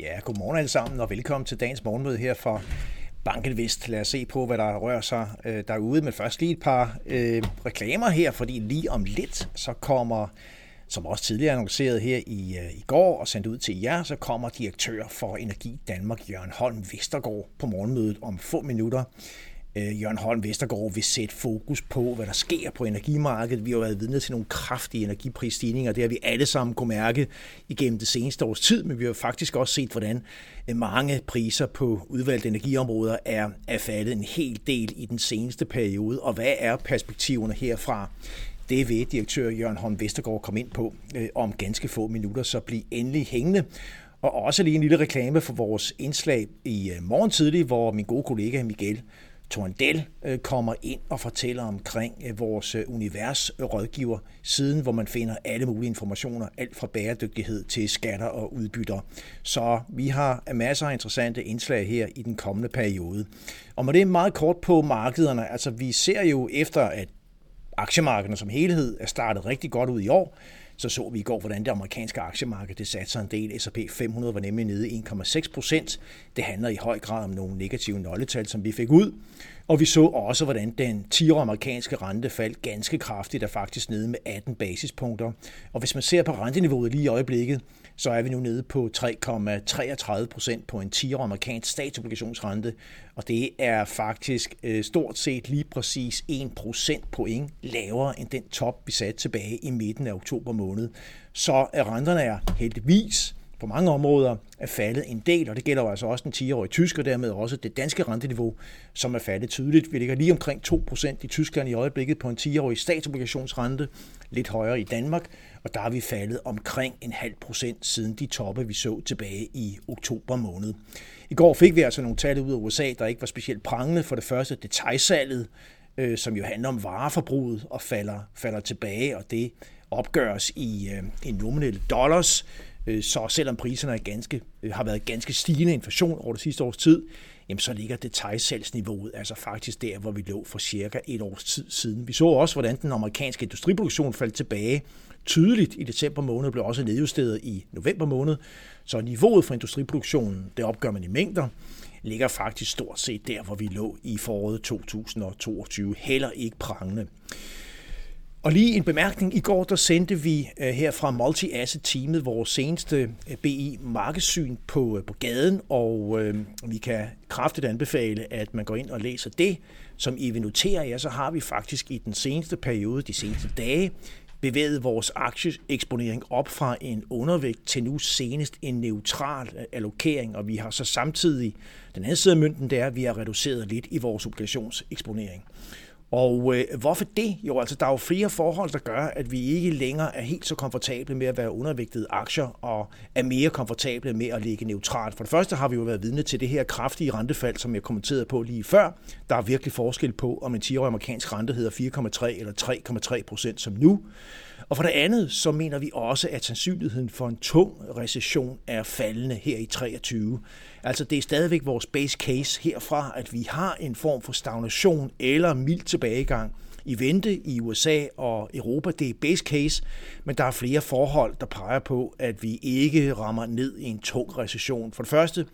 Ja, godmorgen alle sammen, og velkommen til dagens morgenmøde her fra Banken Vest. Lad os se på, hvad der rører sig øh, derude. Men først lige et par øh, reklamer her, fordi lige om lidt, så kommer, som også tidligere annonceret her i, øh, i går og sendt ud til jer, så kommer direktør for Energi Danmark, Jørgen Holm Vestergaard, på morgenmødet om få minutter. Øh, Jørgen Holm Vestergaard vil sætte fokus på, hvad der sker på energimarkedet. Vi har været vidne til nogle kraftige energiprisstigninger, det har vi alle sammen kunne mærke igennem det seneste års tid, men vi har faktisk også set, hvordan øh, mange priser på udvalgte energiområder er, er faldet en hel del i den seneste periode. Og hvad er perspektiverne herfra? Det vil direktør Jørgen Holm Vestergaard komme ind på øh, om ganske få minutter, så bliv endelig hængende. Og også lige en lille reklame for vores indslag i øh, morgen tidlig, hvor min gode kollega Miguel Torndel øh, kommer ind og fortæller omkring øh, vores øh, univers universrådgiver siden, hvor man finder alle mulige informationer, alt fra bæredygtighed til skatter og udbytter. Så vi har masser af interessante indslag her i den kommende periode. Og med det meget kort på markederne, altså vi ser jo efter, at aktiemarkederne som helhed er startet rigtig godt ud i år, så så vi i går, hvordan det amerikanske aktiemarked det satte sig en del. S&P 500 var nemlig nede 1,6 procent. Det handler i høj grad om nogle negative nøgletal, som vi fik ud. Og vi så også, hvordan den 10-årige amerikanske rente faldt ganske kraftigt, og faktisk nede med 18 basispunkter. Og hvis man ser på renteniveauet lige i øjeblikket, så er vi nu nede på 3,33 procent på en 10-årig amerikansk statsobligationsrente, og det er faktisk øh, stort set lige præcis 1 procent point lavere end den top, vi satte tilbage i midten af oktober måned. Så renterne er heldigvis på mange områder er faldet en del, og det gælder jo altså også den 10-årige tysk, og dermed også det danske renteniveau, som er faldet tydeligt. Vi ligger lige omkring 2% i Tyskland i øjeblikket på en 10-årig statsobligationsrente, lidt højere i Danmark, og der har vi faldet omkring en halv procent siden de toppe, vi så tilbage i oktober måned. I går fik vi altså nogle tal ud af USA, der ikke var specielt prangende. For det første detaljsalget, øh, som jo handler om vareforbruget og falder, falder tilbage, og det opgøres i, øh, i nominelle dollars. Øh, så selvom priserne er ganske, øh, har været ganske stigende inflation over det sidste års tid, jamen så ligger detaljsalgsniveauet altså faktisk der, hvor vi lå for cirka et års tid siden. Vi så også, hvordan den amerikanske industriproduktion faldt tilbage tydeligt i december måned, blev også nedjusteret i november måned. Så niveauet for industriproduktionen, det opgør man i mængder, ligger faktisk stort set der, hvor vi lå i foråret 2022. Heller ikke prangende. Og lige en bemærkning. I går der sendte vi øh, her fra Multi-Asset-teamet vores seneste øh, BI-markedssyn på, øh, på gaden, og øh, vi kan kraftigt anbefale, at man går ind og læser det. Som I vil notere jer, så har vi faktisk i den seneste periode, de seneste dage, bevæget vores aktieeksponering op fra en undervægt til nu senest en neutral allokering, og vi har så samtidig, den anden side af mynten, det er, at vi har reduceret lidt i vores obligationseksponering. Og øh, hvorfor det? Jo, altså der er jo flere forhold, der gør, at vi ikke længere er helt så komfortable med at være undervægtede aktier, og er mere komfortable med at ligge neutralt. For det første har vi jo været vidne til det her kraftige rentefald, som jeg kommenterede på lige før. Der er virkelig forskel på, om en 10-årig amerikansk rente hedder 4,3 eller 3,3 procent som nu. Og for det andet, så mener vi også, at sandsynligheden for en tung recession er faldende her i 23. Altså det er stadigvæk vores base case herfra, at vi har en form for stagnation eller mild tilbagegang i vente i USA og Europa. Det er base case, men der er flere forhold, der peger på, at vi ikke rammer ned i en tung recession. For det første,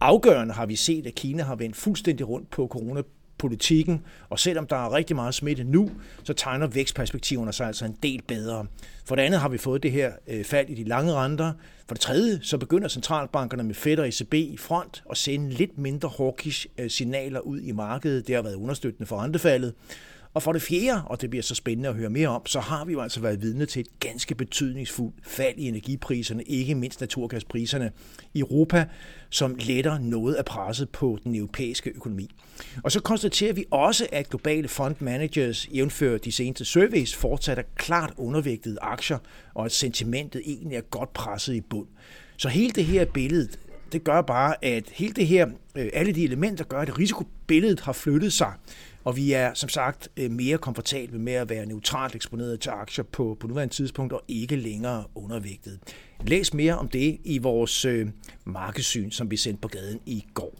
afgørende har vi set, at Kina har vendt fuldstændig rundt på corona politikken, og selvom der er rigtig meget smitte nu, så tegner vækstperspektiverne sig altså en del bedre. For det andet har vi fået det her øh, fald i de lange renter. For det tredje, så begynder centralbankerne med Fed og ECB i front at sende lidt mindre hawkish øh, signaler ud i markedet. Det har været understøttende for rentefaldet. Og for det fjerde, og det bliver så spændende at høre mere om, så har vi jo altså været vidne til et ganske betydningsfuldt fald i energipriserne, ikke mindst naturgaspriserne i Europa, som letter noget af presset på den europæiske økonomi. Og så konstaterer vi også, at globale fund managers jævnfører de seneste surveys fortsat er klart undervægtede aktier, og at sentimentet egentlig er godt presset i bund. Så hele det her billede, det gør bare, at hele det her, øh, alle de elementer gør, at risikobilledet har flyttet sig og vi er som sagt øh, mere komfortable med at være neutralt eksponeret til aktier på, på nuværende tidspunkt og ikke længere undervægtet. Læs mere om det i vores øh, markedssyn, som vi sendte på gaden i går.